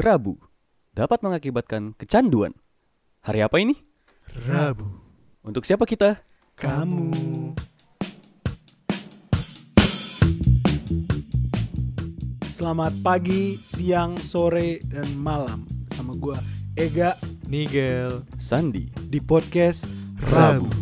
Rabu dapat mengakibatkan kecanduan. Hari apa ini? Rabu. Untuk siapa kita? Kamu. Selamat pagi, siang, sore, dan malam sama gua Ega Nigel. Sandi. di podcast Rabu. hujan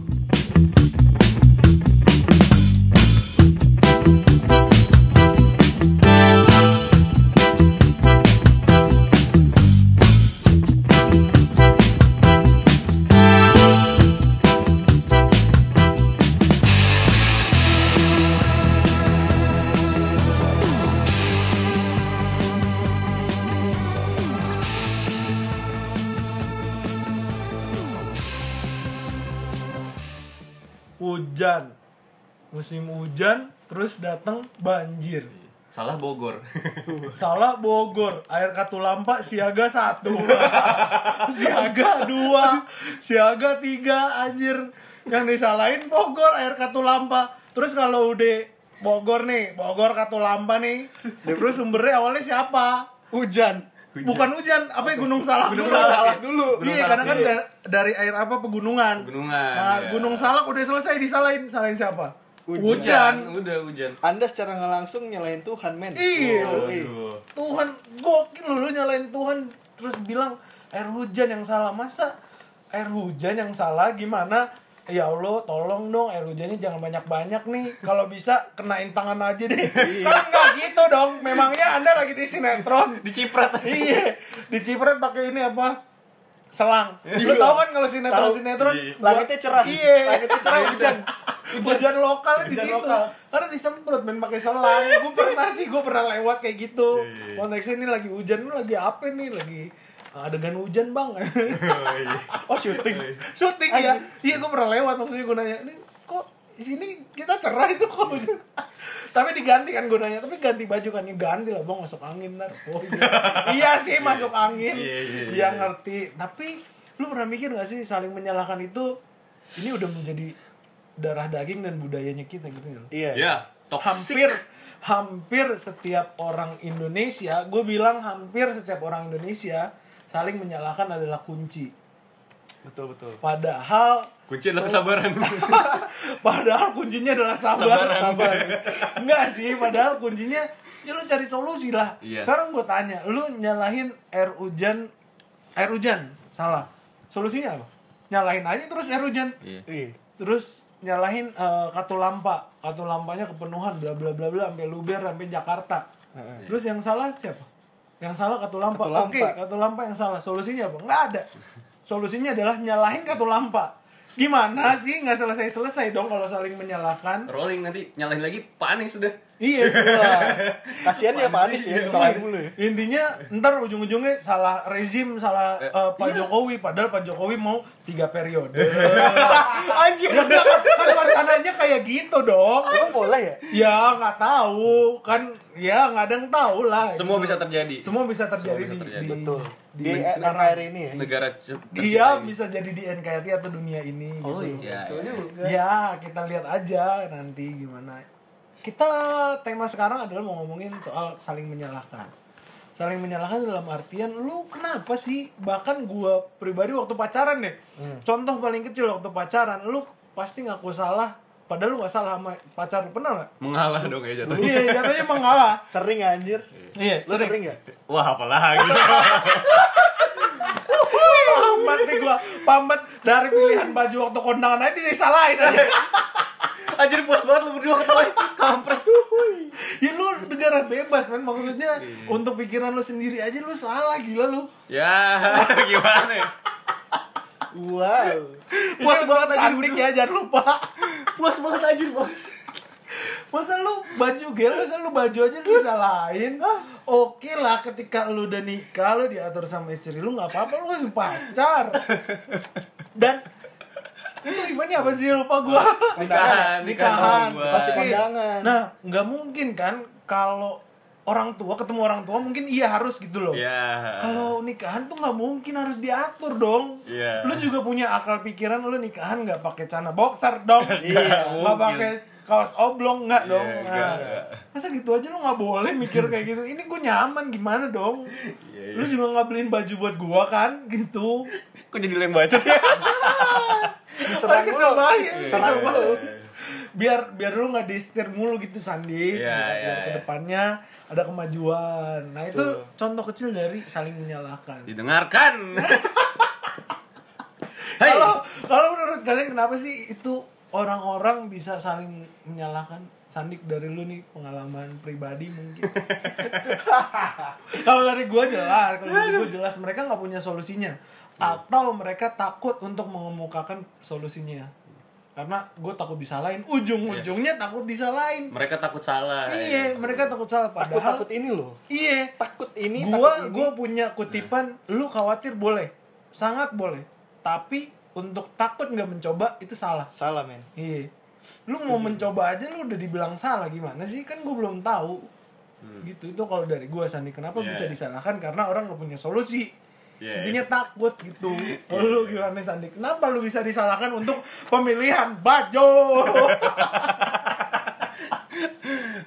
musim hujan terus datang banjir. Salah Bogor. salah Bogor. Air katulampa siaga satu. Siaga dua. Siaga tiga anjir. Yang disalahin Bogor air katulampa. Terus kalau udah Bogor nih Bogor katulampa nih terus sumbernya awalnya siapa? Hujan. bukan hujan apa ya gunung salak Gunung dulu. Salak dulu. Gunung iya karena kan iya. da- dari air apa pegunungan. Pegunungan, nah iya. gunung salak udah selesai disalahin. Salahin siapa Hujan. hujan. Udah hujan. Anda secara nggak langsung nyalain Tuhan, men. Iya. Oh. Tuhan gokil lu, lu nyalain Tuhan terus bilang air hujan yang salah masa air hujan yang salah gimana ya Allah tolong dong air hujannya jangan banyak-banyak nih kalau bisa kenain tangan aja deh kan nggak gitu dong memangnya anda lagi di sinetron Diciprat. iya diciprat pakai ini apa selang lu tahu kan kalau sinetron sinetron Iya. Langitnya cerah. iya Langitnya cerah hujan. Hujan lokal di situ. lokal. karena disemprot main pakai selang. Gue pernah sih gue pernah lewat kayak gitu. Konteksnya ini lagi hujan lu lagi apa nih lagi adegan hujan bang. Oh, syuting. syuting ya iya gue pernah lewat maksudnya gue nanya ini kok di sini kita cerah itu kok hujan? Tapi diganti kan gue nanya tapi ganti baju kan? Ya ganti lah bang masuk angin ntar. Oh iya. Iya sih masuk angin. Iya, iya, Iya, iya. ngerti. Tapi lu pernah mikir gak sih saling menyalahkan itu ini udah menjadi darah daging dan budayanya kita gitu ya Iya. Ya, toxic. hampir hampir setiap orang Indonesia gue bilang hampir setiap orang Indonesia saling menyalahkan adalah kunci Betul, betul. padahal Kunci adalah kesabaran. padahal kuncinya adalah sabar Sabaran. sabar enggak sih padahal kuncinya ya lu cari solusi lah Iya. sekarang gue tanya lu nyalahin air hujan air hujan salah solusinya apa nyalahin aja terus air hujan Iya. Iya. terus nyalahin eh, kartu lampa. Kartu lampanya kepenuhan bla bla bla bla sampai luber sampai Jakarta. Terus yang salah siapa? Yang salah kartu lampa. Oke kartu lampa yang salah. Solusinya apa? Nggak ada. Solusinya adalah nyalahin kartu lampa. Gimana sih? Nggak selesai selesai dong kalau saling menyalahkan. Rolling nanti nyalain lagi panis sudah. Iya Kasihan ya Pak Anies ya, Iya. mulu ya. Intinya ntar ujung-ujungnya salah rezim, salah Eh, eh, Pak Jokowi. Padahal Pak Jokowi mau tiga periode. Anjir. ya kan, kan wacananya kayak gitu dong. Emang boleh ya? Ya nggak tahu kan ya nggak ada yang tahu lah. Semua gitu. bisa terjadi. Semua bisa terjadi Semua bisa di, terjadi. di Betul. di Di sekarang. NKRI ini ya. Negara ini. bisa jadi di NKRI atau dunia ini. Oh gitu. iya. Ya, ya. Ya kita lihat aja nanti gimana. Kita tema sekarang adalah mau ngomongin soal saling menyalahkan. Saling menyalahkan dalam artian lu kenapa sih bahkan gua pribadi waktu pacaran deh. Contoh paling kecil waktu pacaran lu pasti ngaku salah padahal lu nggak salah sama pacar lu pernah nggak? Mengalah dong ya jatuhnya. Iya jatuhnya mengalah. Sering anjir. Iya Lu sering nggak? Wah, apalagi. Pambat nih gua pambat dari pilihan baju waktu kondangan aja disalahin aja. Anjir puas banget lu berdua ketawain. Kampret. ya lu negara bebas men maksudnya untuk pikiran lu sendiri aja lu salah gila lu Ya, gimana ya? Wow. Puas banget anjir ya jangan lupa Puas banget anjir, Bos. masa lu baju gel masa lu baju aja lu disalahin oke lah ketika lu udah nikah lu diatur sama istri lu nggak apa-apa lu pacar dan itu eventnya apa sih lupa gua Nikahan, nikahan. Pasti kondangan. nah nggak mungkin kan kalau orang tua ketemu orang tua mungkin iya harus gitu loh Ya. kalau nikahan tuh nggak mungkin harus diatur dong. Iya. Lu juga punya akal pikiran lu nikahan nggak pakai celana boxer dong. Iya, Nggak pakai kaos oblong nggak dong Iya, Nah, nggak. masa gitu aja lu nggak boleh mikir kayak gitu ini gue nyaman gimana dong Iya, lu juga nggak beliin baju buat gua kan gitu Kok jadi lem bacot ya? Diserang Iya, kesel iya, banget. Iya. biar biar lu nggak disetir mulu gitu Sandi. Iya, biar iya, iya. ke depannya ada kemajuan. Nah itu contoh kecil dari saling menyalahkan. Didengarkan. Kalau kalau menurut kalian kenapa sih itu orang-orang bisa saling menyalahkan Sandik dari lu nih pengalaman pribadi mungkin kalau dari gua jelas kalau dari gua jelas mereka nggak punya solusinya atau mereka takut untuk mengemukakan solusinya karena gue takut disalahin ujung-ujungnya takut disalahin Mereka takut salah. iya mereka takut salah Takut padahal takut ini loh. iya Takut ini. takut ini. gua punya kutipan lu khawatir boleh sangat boleh tapi untuk takut nggak mencoba itu salah salah men. iya lu mau mencoba aja lu udah dibilang salah gimana sih? Kan gua belum tahu. Gitu. Itu kalau dari gua Sandi kenapa Iya. bisa disalahkan? Karena orang nggak punya solusi. Iya, intinya takut gitu. Kalau lu gimana Sandi? Kenapa lu bisa disalahkan untuk pemilihan baju?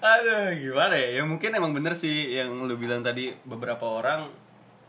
Aduh, gimana ya? Ya mungkin emang bener sih yang lu bilang tadi beberapa orang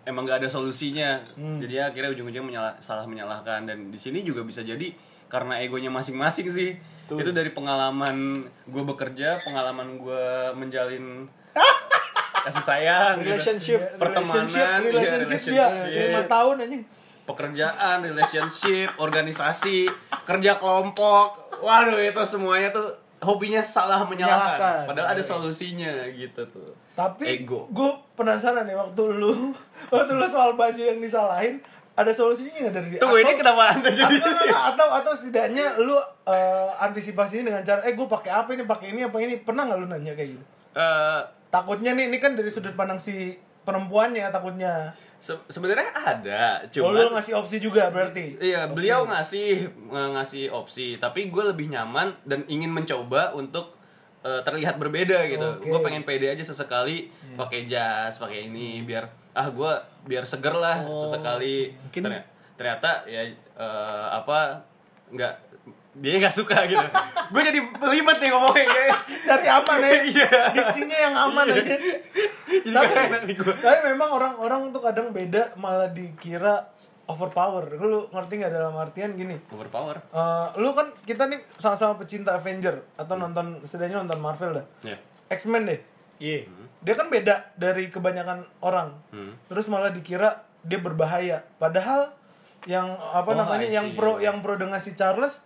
emang gak ada solusinya. Hmm. Jadi ya akhirnya ujung-ujungnya menyalah- salah menyalahkan. Dan di sini juga bisa jadi karena egonya masing-masing sih. Itu dari pengalaman gue bekerja, pengalaman gue menjalin kasih sayang, gitu. Relationship. pertemanan, relationship iya, relationship dia relationship. lima tahun aja pekerjaan, relationship, organisasi, kerja kelompok. Waduh, itu semuanya tuh hobinya salah menyalahkan. Menyalahkan. Padahal ada solusinya gitu tuh. Tapi Ego. gue penasaran nih waktu lu waktu lu soal baju yang disalahin ada solusinya nggak dari Tunggu ini kenapa anda jadi? atau, atau, atau atau setidaknya lu eh, antisipasinya dengan cara eh gue pakai apa ini pakai ini apa ini. Pernah nggak lu nanya kayak gitu? Eh, takutnya nih ini kan dari sudut pandang si perempuannya takutnya. Se- sebenarnya ada, oh, cuma lu ngasih opsi juga berarti? Iya, beliau ngasih ng- ngasih opsi, tapi gue lebih nyaman dan ingin mencoba untuk eh, terlihat berbeda gitu. Oke. Gue pengen pede aja sesekali pakai jas, pakai ini biar ah gue biar seger lah sesekali. mungkin- Ternyata, ternyata ya eh, apa nggak dia nggak suka gitu. gue jadi belibet nih ngomongnya dari aman ya Iya. diksinya yang aman aja Jadi tapi, tapi memang orang-orang tuh kadang beda malah dikira overpower lu ngerti nggak dalam artian gini Overpower. Eh, lu kan kita nih sama-sama pecinta Avenger atau nonton setidaknya nonton Marvel dah. Ya. X-Men deh. Iya. Dia kan beda dari kebanyakan orang. Hmm. Terus malah dikira dia berbahaya. Padahal yang apa Oh, namanya yang pro yang pro dengan si Charles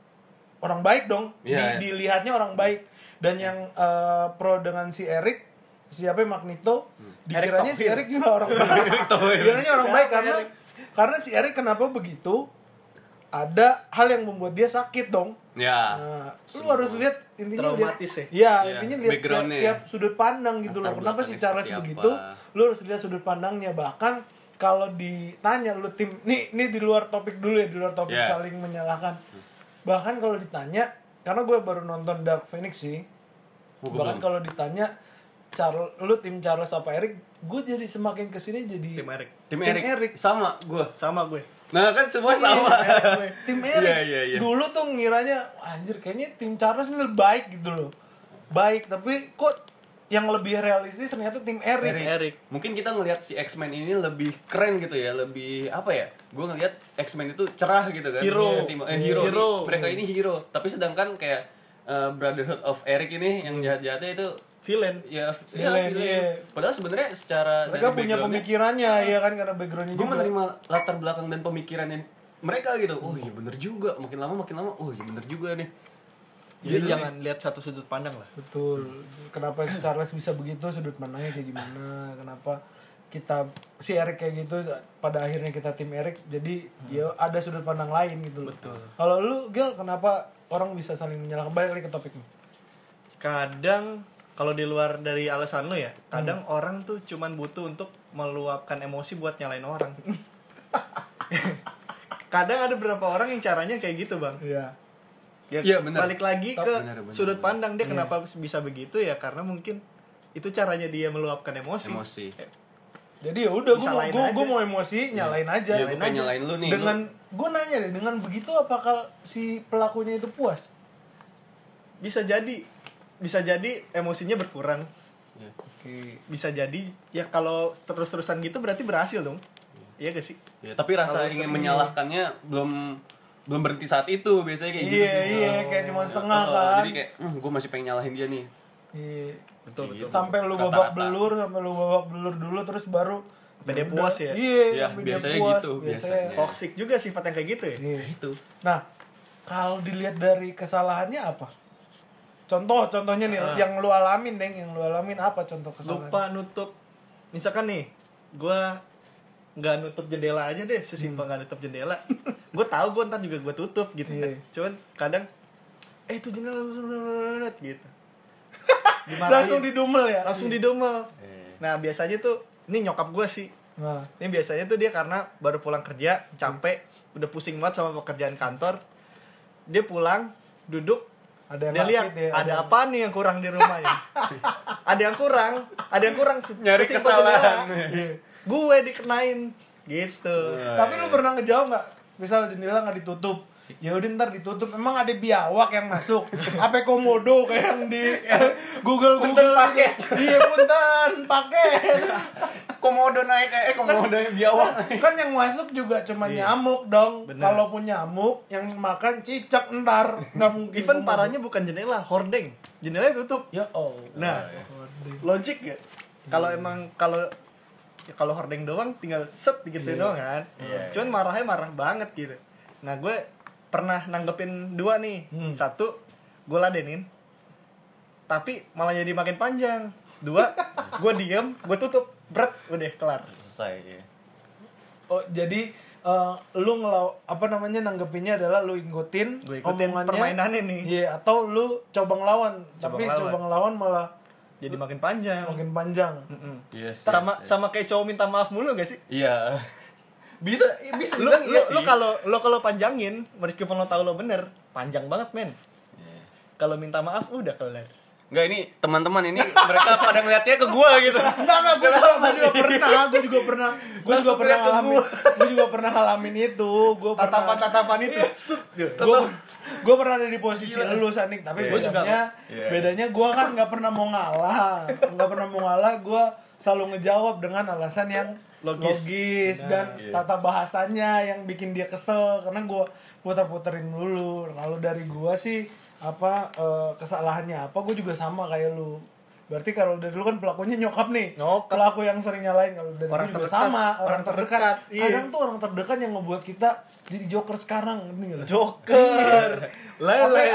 orang baik dong. Iya, Di- iya. dilihatnya orang baik. Dan yang eh, pro dengan si Eric siapa Magneto dikiranya si Eric juga orang baik. Hmm. Eric. Dikiranya orang baik karena karena si Eric kenapa begitu? Ada hal yang membuat dia sakit dong. Ya. Nah, lu harus lihat intinya Traumatis lihat, ya? Iya, Iya, intinya lihat tiap, tiap sudut pandang gitu loh. Kenapa si Charles begitu? apa. Lu harus lihat sudut pandangnya. Bahkan kalau ditanya lu tim nih ini di luar topik dulu ya, di luar topik Iya. saling menyalahkan. Bahkan kalau ditanya, karena gue baru nonton Dark Phoenix sih. Oh, gua Bahkan kalau ditanya Charles, lu tim Charles apa Eric? Gue jadi semakin ke sini jadi Tim Eric. Tim, Tim Eric. Eric. Sama gue. Sama gue. Nah kan semua sama. tim Eric Iya, iya, iya. dulu tuh ngiranya anjir kayaknya tim Charles ini lebih baik gitu loh baik tapi kok yang lebih realistis ternyata tim Eric, Tim Eric. Mungkin kita ngelihat si X-Men ini lebih keren gitu ya, lebih apa ya? Gue ngelihat X-Men itu cerah gitu kan. Hero. Tim- eh, hero. Hero. Nih, mereka ini hero. Tapi sedangkan kayak eh, Brotherhood of Eric ini yang jahat-jahatnya itu Villain. ya Villain, iya. Padahal sebenarnya secara mereka punya pemikirannya ya kan karena backgroundnya Gue juga menerima latar belakang dan pemikirannya mereka gitu. Oh iya bener juga. Makin lama makin lama. Oh iya bener juga nih. Jadi Gitu jangan lihat satu sudut pandang lah. betul kenapa si Charles bisa begitu sudut pandangnya kayak gimana kenapa kita si Eric kayak gitu pada akhirnya kita tim Eric jadi ya ada sudut pandang lain gitu loh Betul. kalau lu Gil kenapa orang bisa saling menyalahkan balik lagi ke topiknya Kadang kalau di luar dari alasan lu ya, kadang orang tuh cuman butuh untuk meluapkan emosi buat nyalain orang. kadang ada beberapa orang yang caranya kayak gitu, Bang. iya Ya, Iya, benar. balik lagi ke Benar, benar, sudut pandang dia kenapa bisa begitu ya karena mungkin itu caranya dia meluapkan emosi. Emosi. Jadi ya udah gue mau aja. gua mau emosi nyalain aja. Ya, gue Nyalain aja. nyalain lu nih. Dengan lu- gue nanya deh dengan begitu apakah si pelakunya itu puas? Bisa jadi bisa jadi emosinya berkurang Iya. Oke. bisa jadi ya kalau terus-terusan gitu berarti berhasil dong iya gak sih Ya, tapi rasa Kalau ingin menyalahkannya belum belum berhenti saat itu biasanya kayak gitu Iya, sih. iya, kayak cuma setengah Oh, kan. Jadi kayak, gue masih pengen nyalahin dia nih. Iya. betul Kayak betul gitu. Sampai lu Rata-rata. babak belur, sampai lu babak belur dulu terus baru Sampai dia udah. puas ya? Iya, dia biasanya puas, gitu, Biasanya. biasanya. toxic juga sifat yang kayak gitu ya Iya. Itu. Nah, kalau dilihat dari kesalahannya apa? Contoh, contohnya nih Ah. yang lu alamin, Deng, yang lu alamin apa contoh kesalahan? lupa nutup misalkan nih gua nggak nutup jendela aja deh sesimpel nggak nutup jendela gue tahu gue ntar juga gue tutup gitu kan. Iya. cuman kadang eh itu jendela gitu Langsung didumel ya? langsung didomel nah biasanya tuh ini nyokap gue sih Nah, ini biasanya tuh dia karena baru pulang kerja capek udah pusing banget sama pekerjaan kantor dia pulang duduk ada yang dia lihat ya, ada apa nih yang kurang di rumahnya ada yang kurang ada yang kurang Nyari kesalahan. Iya. gue dikenain gitu Tapi lu pernah ngejawab nggak? Misal jendela nggak ditutup, ya udah ntar ditutup. Emang ada biawak yang masuk? Apa komodo kayak yang di Google Google paket? Iya punten paket. Komodo naik, eh komodo yang biawak naik. kan yang masuk juga cuma nyamuk dong. Kalaupun nyamuk, yang makan cicak ntar nggak mungkin. even komodo. parahnya bukan jendela hordeng jendelanya tutup Ya oh. nah logik ya kalau emang kalau ya kalau hordeng doang tinggal set gitu doang kan cuman marahnya marah banget gitu nah gue pernah nanggepin dua nih satu gue ladenin tapi malah jadi makin panjang dua gue diem gue tutup berat udah kelar Selesai. ya. Oh jadi eh, lu ngelaw apa namanya nanggepinnya adalah lu ikutin Gua ikutin omongannya. permainannya nih. Iya, atau lu coba ngelawan, Coba tapi ngelawan. coba ngelawan malah jadi makin panjang makin panjang. Mm-mm. Iya sih. sama sama kayak cowok minta maaf mulu gak sih Iya. Bisa, bisa lu lu iya lu kalau lo kalau panjangin meskipun lo tahu lo bener panjang banget men Iya. kalau minta maaf udah kelar Enggak ini teman-teman ini mereka pada ngeliatnya ke gua gitu. Enggak enggak gue juga, gua juga pernah, gue juga pernah, gue juga Langsung pernah lihat ke ngalamin, gue juga pernah ngalamin itu, gue pernah, tatapan tatapan itu Sut, gitu. gue gue pernah ada di posisi lu Sanik, tapi Iya. Gua juga. bedanya, Iya. bedanya gue kan nggak pernah mau ngalah, nggak pernah mau ngalah, gue selalu ngejawab dengan alasan yang Logis. logis, dan Iya. tata bahasanya yang bikin dia kesel. Karena gue puter-puterin dulu. Lalu dari gue sih apa eh, kesalahannya apa gue juga sama kayak lu berarti kalau dari lu kan pelakunya nyokap nih. Nyokap. pelaku yang sering nyalain kalau dari Orang terdekat. sama orang, Orang terdekat, terdekat, iya. kadang tuh orang terdekat yang ngebuat kita jadi joker sekarang nggak? Lu? joker lay bah- lay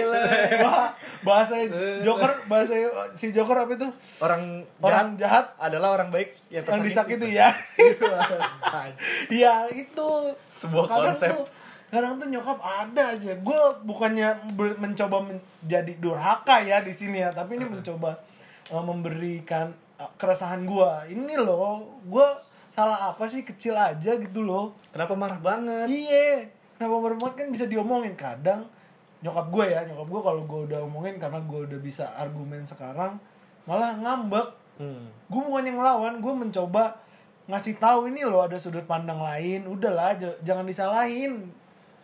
lay Bah- bahasa joker bahasa si joker apa itu? Orang orang jahat adalah orang baik yang yang disakiti ya. Iya itu. Sebuah kadang konsep. tuh kadang tuh nyokap ada aja. Gue bukannya mencoba menjadi durhaka ya di sini ya tapi ini mencoba uh, memberikan uh, keresahan gue ini loh gue salah apa sih? Kecil aja gitu loh. Kenapa marah banget? Iya. Kenapa berbuat kan bisa diomongin. Kadang nyokap gue ya nyokap gue kalau gue udah omongin karena gue udah bisa argumen sekarang malah ngambek. Hmm. gue bukannya ngelawan gue mencoba ngasih tahu ini loh ada sudut pandang lain. Udahlah jangan disalahin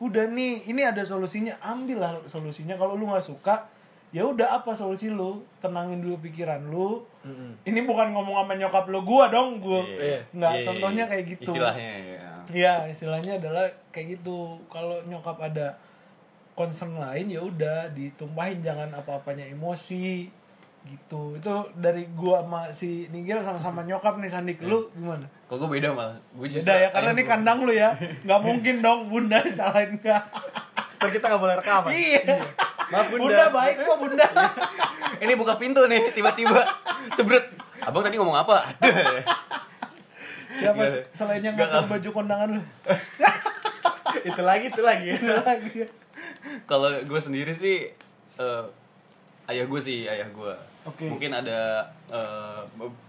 udah nih ini ada solusinya ambillah solusinya kalau lu nggak suka ya udah apa solusi lu tenangin dulu pikiran lu ini bukan ngomong sama nyokap lu gua dong gua Iya. nggak Iya, contohnya iya. kayak gitu Istilahnya ya. Iya, istilahnya adalah kayak gitu. Kalau nyokap ada concern lain ya udah ditumpahin jangan apa-apanya emosi gitu. Itu dari gua sama si Nigel sama-sama nyokap nih Sandik lu gimana? Kok gue beda malah. Gue Beda ya karena ini kandang lu ya. nggak mungkin dong bunda disalahin enggak. Ntar kita nggak boleh rekaman iya. maaf Bunda. bunda, baik kok bunda. Ini buka pintu nih tiba-tiba cebret. Abang tadi ngomong apa? Siapa selain yang Nggak, ngatur baju kondangan lu? itu lagi itu lagi Lagi. Kalau gue sendiri sih eh, ayah gue sih ayah gue. Oke. Mungkin ada eh,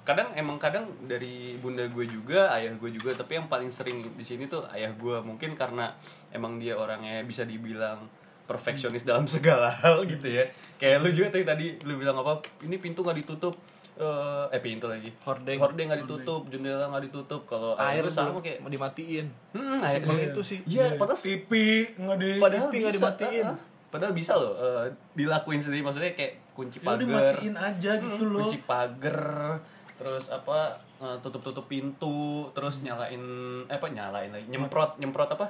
kadang emang kadang dari bunda gue juga ayah gue juga tapi yang paling sering di sini tuh ayah gue. Mungkin karena emang dia orangnya bisa dibilang perfeksionis dalam segala hal gitu ya. Kayak lu juga tadi tadi lu bilang apa ini pintu nggak ditutup. Eh eh pintu lagi. Hordeng. hordeng nggak ditutup jendela nggak ditutup. Kalau air gue sama kayak mau dimatiin. Hmm, Sesimpel ayah- itu sih. Iya padahal TV nggak di Padahal TV nggak bisa, dimatiin. ah, ah. padahal bisa loh eh, dilakuin sendiri. Maksudnya kayak kunci Ya pagar matiin aja gitu loh. kunci pagar terus apa eh, tutup-tutup pintu terus nyalain eh apa nyalain lagi nyemprot nyemprot apa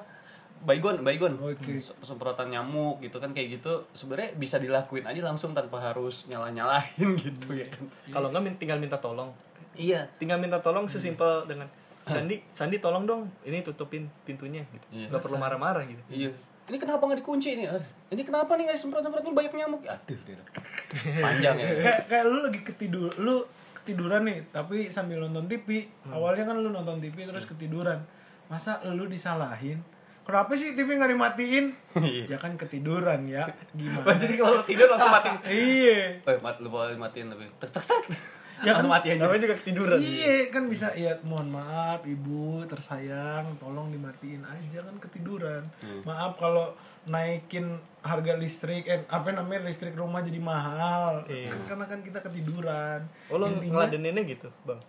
baygon baygon Oke. Se- semprotan nyamuk gitu kan kayak gitu sebenarnya bisa dilakuin aja langsung tanpa harus nyala nyalain gitu ya kan Kalau nggak min- tinggal minta tolong. iya Tinggal minta tolong sesimpel dengan Sandi, Sandi tolong dong, ini tutupin pintunya gitu. Iya. Nggak perlu marah-marah gitu. iya ini kenapa nggak dikunci ini? Ini kenapa nih nggak semprot semprot ini banyak nyamuk. Aduh dia. panjang ya. Kayak kayak lu lagi ketidur lu ketiduran nih tapi sambil nonton TV awalnya kan lu nonton TV terus ketiduran. Masa lu disalahin? Kenapa sih TV nggak dimatiin? Ya kan ketiduran ya. Gimana? Jadi kalau tidur langsung matiin. iya. Eh mat lu boleh matiin tapi tek Ya kan- mati aja Namanya juga ketiduran. Iya kan bisa ya mohon maaf ibu tersayang tolong dimatiin aja kan ketiduran. Maaf kalau naikin harga listrik eh apa namanya listrik rumah jadi mahal. Iya. Kan karena kan kita ketiduran. Oh lo Intinya ngeladeninnya gitu, Bang?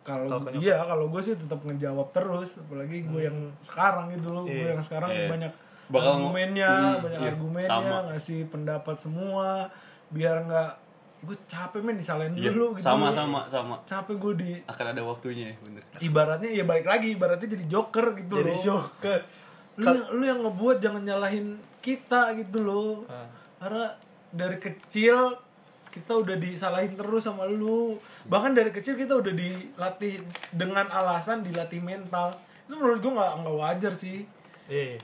kalau iya kalau gue sih tetap ngejawab terus apalagi gue yang sekarang gitu loh gue Iya. yang sekarang Iya. banyak Bakal- argumennya Hmm, banyak iya, argumennya sama. ngasih pendapat semua biar nggak gue capek men disalahin Iya, dulu gitu. sama sama sama. Capek gue di akan ada waktunya bener. Ibaratnya ya balik lagi ibaratnya jadi joker gitu Jadi loh. joker. lu, yang, lu yang ngebuat jangan nyalahin kita gitu loh. Ah. karena dari kecil kita udah disalahin terus sama lu. Bahkan dari kecil kita udah dilatih dengan alasan dilatih mental. Itu menurut gue nggak nggak wajar sih. Iya.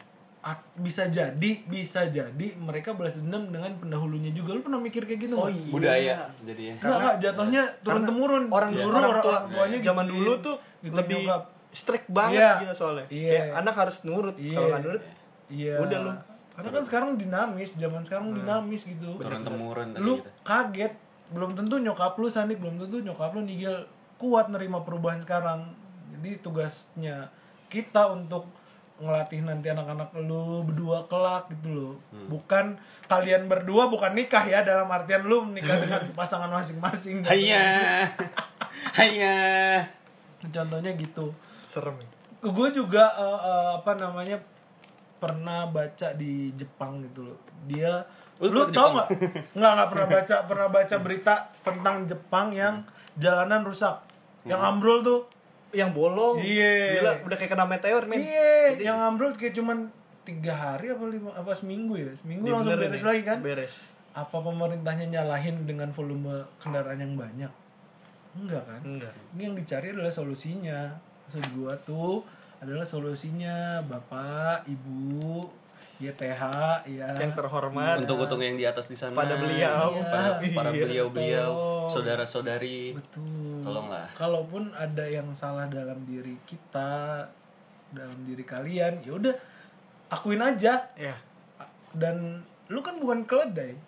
Bisa jadi bisa jadi mereka balas dendam dengan pendahulunya juga lu pernah mikir kayak gitu Oh iya. budaya jadinya Nggak, nggak, jatuhnya turun temurun orang dulu orang, orang, tua, orang tuanya zaman gituin. dulu tuh Gitu lebih nyokap. strict banget Iya. gitu soalnya. Iya. Kayak anak harus nurut. Iya. Kalau nggak nurut, Iya. Udah lu. Karena kan sekarang dinamis, zaman sekarang dinamis gitu. turun temurun tadi Lu gitu. kaget, belum tentu nyokap lu Sanik, belum tentu nyokap lu Nigel kuat nerima perubahan sekarang. Jadi tugasnya kita untuk ngelatih nanti anak-anak lu berdua kelak gitu loh. Hmm. Bukan kalian berdua bukan nikah ya dalam artian lu menikah dengan pasangan masing-masing. Hayya. Hayya. Contohnya gitu. serem. ya. gue juga eh, eh, apa namanya pernah baca di Jepang gitu loh dia Lu tau nggak nggak nggak pernah baca pernah baca berita tentang Jepang yang jalanan rusak yang ambrol tuh Yang bolong. Iya. Gila, udah kayak kena meteor, men. iya yang ambrol kayak cuman tiga hari apa lima apa seminggu ya seminggu langsung Dibenerin beres ya. lagi kan Beres. apa pemerintahnya nyalahin dengan volume kendaraan yang banyak enggak kan Enggak. ini yang dicari adalah solusinya maksud gua tuh adalah solusinya bapak ibu YTH ya Yang terhormat. Untuk-untuk yang di atas di sana. Pada beliau. Iya. Para, para Iya, beliau-beliau, betul. saudara-saudari. betul Tolonglah. kalaupun ada yang salah dalam diri kita dalam diri kalian ya udah akuin aja Ya. dan lu kan bukan keledai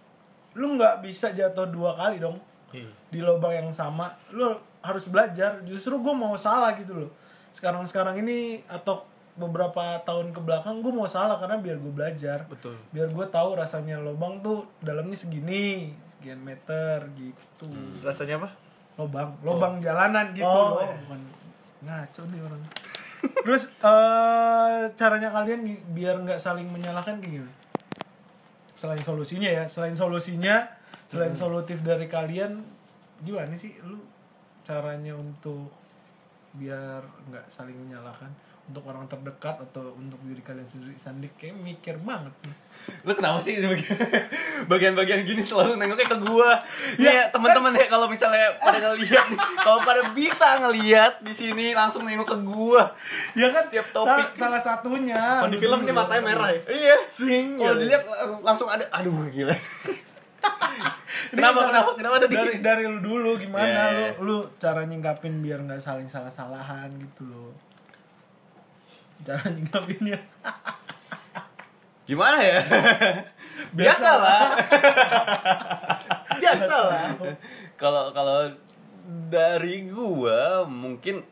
lu nggak bisa jatuh dua kali dong Iya. di lubang yang sama lu harus belajar justru gue mau salah gitu loh sekarang sekarang ini atau beberapa tahun ke belakang gue mau salah karena biar gue belajar. Betul. biar gue tahu rasanya lubang tuh dalamnya segini sekian meter gitu. Rasanya apa? lubang lubang jalanan gitu Oh, loh. iya. bukan ngaco nih orang. Terus eh caranya kalian biar nggak saling menyalahkan kayak gimana? Selain solusinya ya selain solusinya selain solutif dari kalian gimana sih lu caranya untuk biar nggak saling menyalahkan untuk orang terdekat atau untuk diri kalian sendiri sandik kayak mikir banget. Lu kenapa sih bagian- bagian-bagian gini selalu nengoknya ke gua? Ya, teman-teman ya kalau misalnya pada ngelihat kalau pada bisa ngelihat di sini langsung nengok ke gua. ya kan setiap salah, topik. salah satunya Kalau di film ini matanya merah ya. Iya, Sing. Kalau dilihat lang- langsung ada aduh gila. Kenapa, kenapa kenapa tadi? dari dari lu dulu gimana Iya, lu iya. lu cara nyingkapin biar nggak saling salah salahan gitu loh cara nyingkapinnya Gimana ya? Biasa lah. Biasa lah. Kalau kalau dari gua mungkin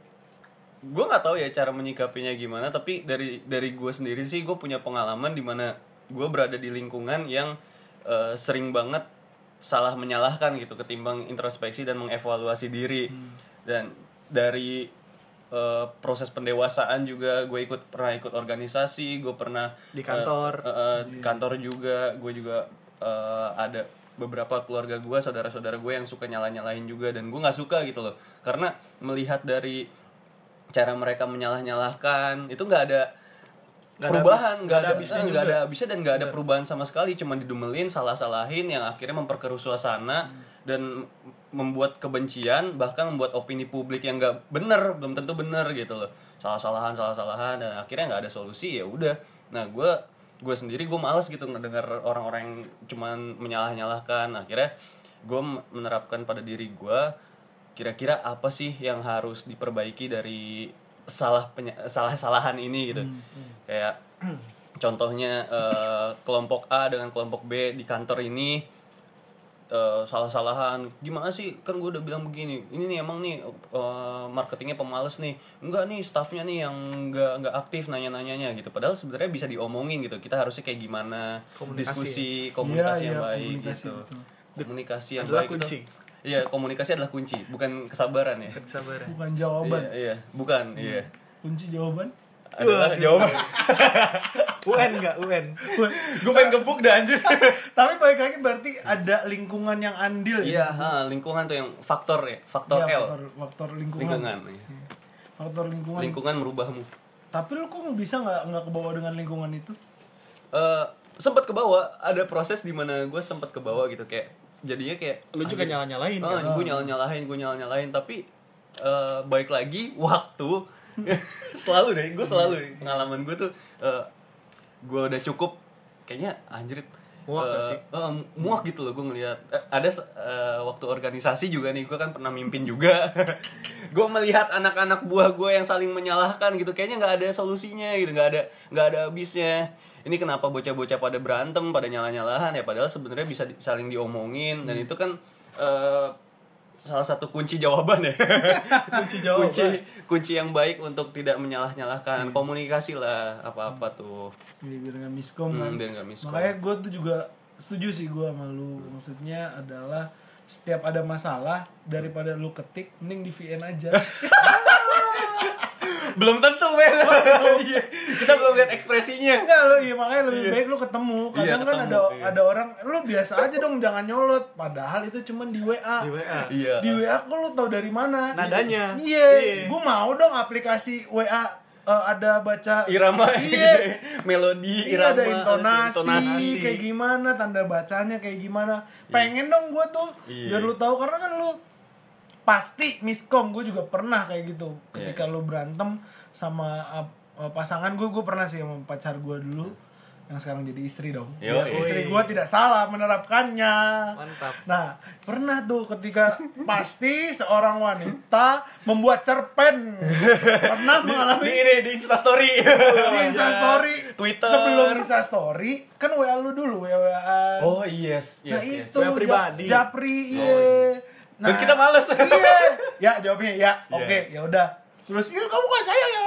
gua nggak tahu ya cara menyikapinya gimana tapi dari dari gua sendiri sih gue punya pengalaman di mana gua berada di lingkungan yang eh, sering banget salah menyalahkan gitu ketimbang introspeksi dan mengevaluasi diri dan dari eh, proses pendewasaan juga gue ikut pernah ikut organisasi gue pernah Di kantor. eh, eh, eh, kantor juga gue juga eh, ada beberapa keluarga gue saudara-saudara gue yang suka nyala-nyalahin juga dan gue nggak suka gitu loh. Karena melihat dari cara mereka menyalah-nyalahkan itu nggak ada ada perubahan nggak ada eh, nggak juga. ada habisnya dan nggak ada perubahan sama sekali cuma didumelin salah-salahin yang akhirnya memperkeruh suasana dan membuat kebencian bahkan membuat opini publik yang nggak bener belum tentu bener gitu loh. Salah-salahan salah-salahan dan akhirnya nggak ada solusi ya udah. Nah gue gue sendiri gue males gitu ngedengar orang-orang yang cuman menyalah-nyalahkan. Akhirnya gue menerapkan pada diri gue kira-kira apa sih yang harus diperbaiki dari salah salah-salahan ini gitu. Kayak contohnya eh, kelompok A dengan kelompok B di kantor ini eh, salah-salahan gimana sih kan gue udah bilang begini ini nih emang nih eh, marketingnya pemalas nih enggak nih staffnya nih yang enggak enggak aktif nanya-nanyanya gitu padahal sebenarnya bisa diomongin gitu kita harusnya kayak gimana Komunikasi diskusi komunikasi Iya, yang iya, baik komunikasi, gitu betul. komunikasi yang Adalah baik kunci. itu iya komunikasi adalah kunci bukan kesabaran ya Kesabaran. Bukan jawaban. iya, iya. bukan iya Kunci jawaban. Adalah jawaban UN enggak UN? gue pengen gebuk dah anjir Tapi balik lagi berarti ada lingkungan yang andil iya ya. ha, lingkungan tuh yang faktor ya faktor Iya, L faktor, faktor lingkungan. lingkungan iya. Faktor lingkungan. lingkungan merubahmu Tapi lu kok bisa nggak nggak kebawa dengan lingkungan itu? eh sempat ke bawah ada proses di mana gue sempat ke bawah gitu kayak jadinya kayak Lu juga nyala-nyalain oh, kan? gue nyala nyalahin gue nyala nyalahin tapi eh baik lagi waktu selalu deh gue selalu. Deh, pengalaman gue tuh eh gue udah cukup kayaknya anjrit. Muak eh, sih? eh, muak gitu loh gue ngelihat Eh, ada eh, waktu organisasi juga nih gue kan pernah mimpin juga. Gue melihat anak-anak buah gue yang saling menyalahkan gitu kayaknya nggak ada solusinya gitu nggak ada nggak ada habisnya. Ini kenapa bocah-bocah pada berantem pada nyalah-nyalahan ya? Padahal sebenarnya bisa di- saling diomongin. Dan itu kan eh, salah satu kunci jawaban ya Kunci jawaban. kunci kunci yang baik untuk tidak menyalah-nyalahkan komunikasi lah apa-apa tuh Biar, biar nggak miskom Hmm, kan. biar nggak miskom. Makanya gue tuh juga setuju sih gue sama lu. Maksudnya adalah setiap ada masalah daripada lu ketik mending di VN aja. belum tentu men Iya. kita belum lihat ekspresinya Enggak lu iya makanya lebih baik lu ketemu. Kadang Iya, kan ketemu, ada iya. ada orang lu biasa aja dong jangan nyolot. Padahal itu cuman di WA. Di WA. iya Di WA kok lu tau dari mana? Nadanya. Iya. Iya. Gue mau dong aplikasi WA eh, ada baca irama Iya. melodi Iya irama ada intonasi, intonasi. kayak gimana, tanda bacanya kayak gimana. Pengen dong gue tuh Iya. biar lu tahu karena kan lu pasti miskom gue juga pernah kayak gitu. Iya. Ketika lu berantem sama uh, pasangan gue, gue pernah sih sama pacar gue dulu yang sekarang jadi istri dong. Yo, iya. istri gue tidak salah menerapkannya. Mantap. Nah, pernah tuh ketika pasti seorang wanita membuat cerpen. Pernah di mengalami ini di instastory di Instastory Twitter sebelum Instastory kan WA lu dulu WA WA oh yes yes, nah yes. itu WA pribadi. Ja- Japri iya nah, dan kita males. iya. Ya jawabnya ya Iya. oke ya udah. Terus ya kamu gak sayang ya?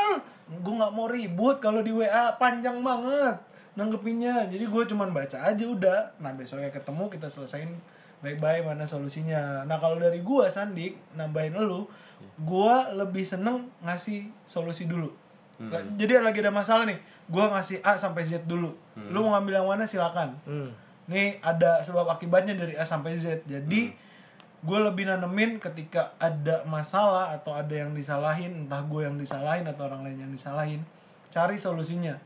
Gue nggak mau ribut kalau di WA panjang banget nanggepinnya. Jadi gue cuman baca aja udah. Nah besoknya ketemu kita selesain baik-baik mana solusinya. Nah kalau dari gue Sandik nambahin lu gue lebih seneng ngasih solusi dulu. Lah, jadi lagi ada masalah nih gue ngasih A sampai Z dulu. Lu mau ngambil yang mana silakan. Hmm. Nih ada sebab akibatnya dari A sampai Z. Jadi gue lebih nanemin ketika ada masalah atau ada yang disalahin, entah gue yang disalahin atau orang lain yang disalahin, cari solusinya.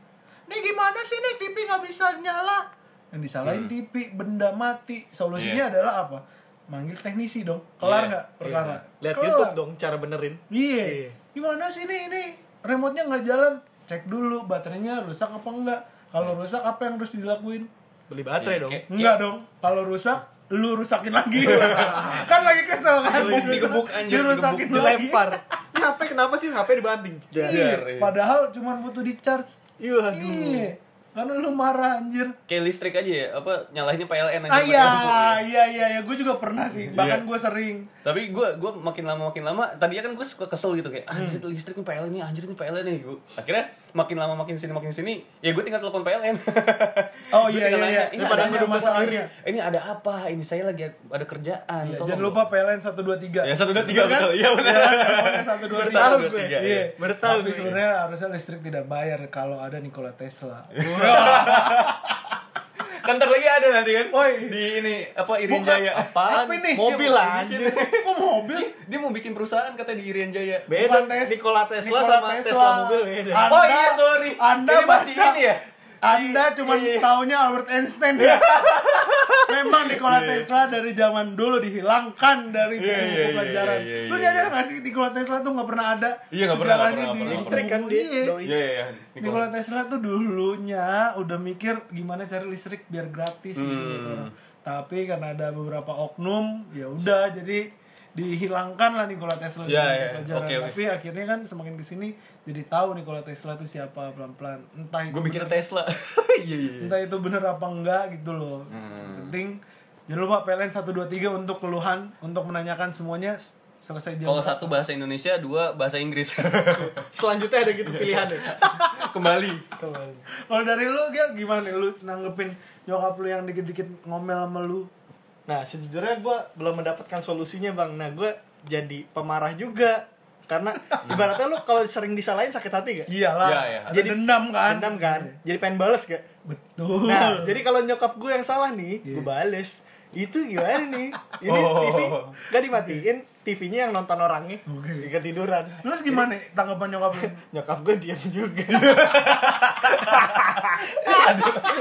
Nih gimana sih nih TV nggak bisa nyala? Yang disalahin TV, benda mati. Solusinya adalah apa? Manggil teknisi dong. Kelar Iya, nggak perkara? Lihat Kelar. YouTube dong cara benerin. Iya. Iya. Gimana sih ini ini remote-nya nggak jalan? Cek dulu baterainya rusak apa enggak. Kalau rusak apa yang harus dilakuin? Beli baterai Iya, dong. Enggak dong. Kalau rusak, lu rusakin lagi. kan lagi kesel kan. Digebuk, digebuk, anjir, Dirusakin digebuk, lagi. Dilempar. Ini HP kenapa sih HP dibanting? Iya. Iya. Padahal cuma butuh di charge. Iya, aduh. Iya. karena lu marah anjir Kayak listrik aja ya, apa nyalahinnya PLN aja. ah iya iya iya iya gue juga pernah sih bahkan Iya. gue sering Tapi gue gua makin lama makin lama, tadinya kan gue suka kesel gitu kayak Hmm. anjir listrik nih PLN nih, anjir nih PLN nih. Gua, akhirnya makin lama makin sini makin sini, ya gue tinggal telepon PLN. Oh, iya, iya, iya. Ini ada gua apa masalahnya. Ini, ini ada apa? Ini saya lagi ada kerjaan. Iya, jangan lupa PLN 123 Ya, 123, Bener betul. Iya, benar. Iya kan? Teleponnya 123 Baru tahu gue. Iya. Iya, Baru tahu Tapi gue. sebenarnya harusnya listrik tidak bayar kalau ada Nikola Tesla. Kan lagi ada nanti kan. Woi. Di ini apa Irian Bukan. Jaya. Apaan? Apa ini? Mobil Dia lah, anjir. Kok mobil? Dia mau bikin perusahaan katanya di Irian Jaya. Beda Bukan Tes- Nikola Tesla Nikola sama Tesla mobil beda. Anda, Oh iya, sorry. Anda Ini masih ini ya? Anda cuma iya, iya. taunya Albert Einstein ya. Memang Nikola Tesla dari zaman dulu dihilangkan dari Iya, iya, buku iya, pelajaran. iya, iya, Lu iya. nyadar gak sih Nikola Tesla tuh nggak pernah ada Iya, nggak pernah, nggak sejarahnya pernah, di nggak Listrik kan dia Iya. Iya, iya, iya. Nikola Tesla tuh dulunya udah mikir gimana cari listrik biar gratis gitu Hmm. gitu. Tapi karena ada beberapa oknum, ya udah jadi dihilangkan lah Nikola Tesla Ya, dari ya. pelajaran. Oke, oke. Tapi akhirnya kan semakin ke sini jadi tahu Nikola Tesla itu siapa pelan-pelan. Entah itu Gue mikir Tesla. Iya, iya. entah itu bener apa enggak gitu loh. Hmm. Penting jangan lupa PLN 123 untuk keluhan, untuk menanyakan semuanya selesai jam. Kalau satu bahasa Indonesia, dua bahasa Inggris. Selanjutnya ada gitu pilihannya. Kembali. Kalau dari lu Gil gimana lu nanggepin nyokap lu yang dikit-dikit ngomel sama lu? Nah, sejujurnya gue belum mendapatkan solusinya bang. Nah, gue jadi pemarah juga. Karena ibaratnya lu kalau sering disalahin sakit hati gak? Iyalah. Iya, iya. Ada dendam kan? Dendam kan? Jadi pengen bales gak? Betul. Nah, jadi kalau nyokap gue yang salah nih, Iya. gue bales. Itu gimana nih? Ini Oh. TV gak dimatiin, TV-nya yang nonton orangnya. Oke. Ketiduran. Terus gimana tanggapan nyokap lu? Nyokap gue diam juga.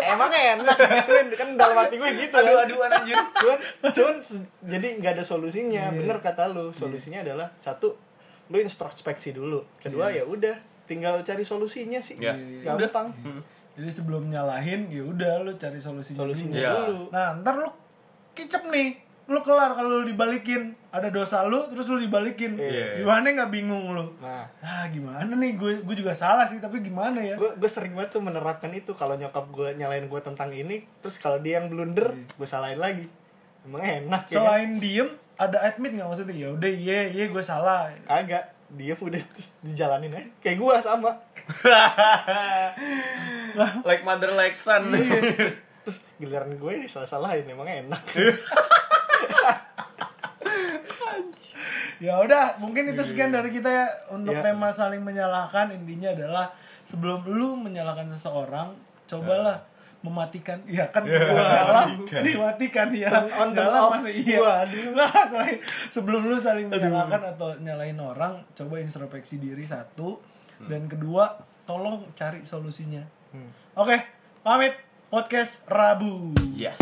Emang enak gituin kan dalam hati gue gitu kan. Aduh-aduan anjir. cuman cuman se- jadi nggak ada solusinya bener kata lu solusinya adalah satu lu introspeksi dulu kedua ya udah tinggal cari solusinya sih Ya. gampang Jadi sebelum nyalahin ya udah lu cari solusinya. solusinya dulu. Iya. dulu Nah, ntar lu kicep nih. Lu kelar kalau lu dibalikin. Ada dosa lu terus lu dibalikin. Iya. Gimana nggak bingung lu? nah Ah, gimana nih gue gue juga salah sih, tapi gimana ya? gue gue sering banget tuh menerapkan itu kalau nyokap gue nyalain gue tentang ini terus kalau dia yang blunder gue salahin lagi emang enak ya? Selain diem, ada admit nggak maksudnya? Ya udah, iya, iya gue salah. agak dia udah terus dijalanin aja kayak gue sama like mother like son. terus, terus giliran gue disalah-salahin emang enak Ya udah, mungkin itu sekian dari kita ya untuk Iya. tema saling menyalahkan. Intinya adalah sebelum lu menyalahkan seseorang, cobalah mematikan. Iya kan gua nyala, dimatikan ya. On, off. mati, iya. Nah, sebelum lu saling menyalahkan atau nyalain orang, coba introspeksi diri satu dan kedua tolong cari solusinya. Oke, pamit podcast Rabu. Ya.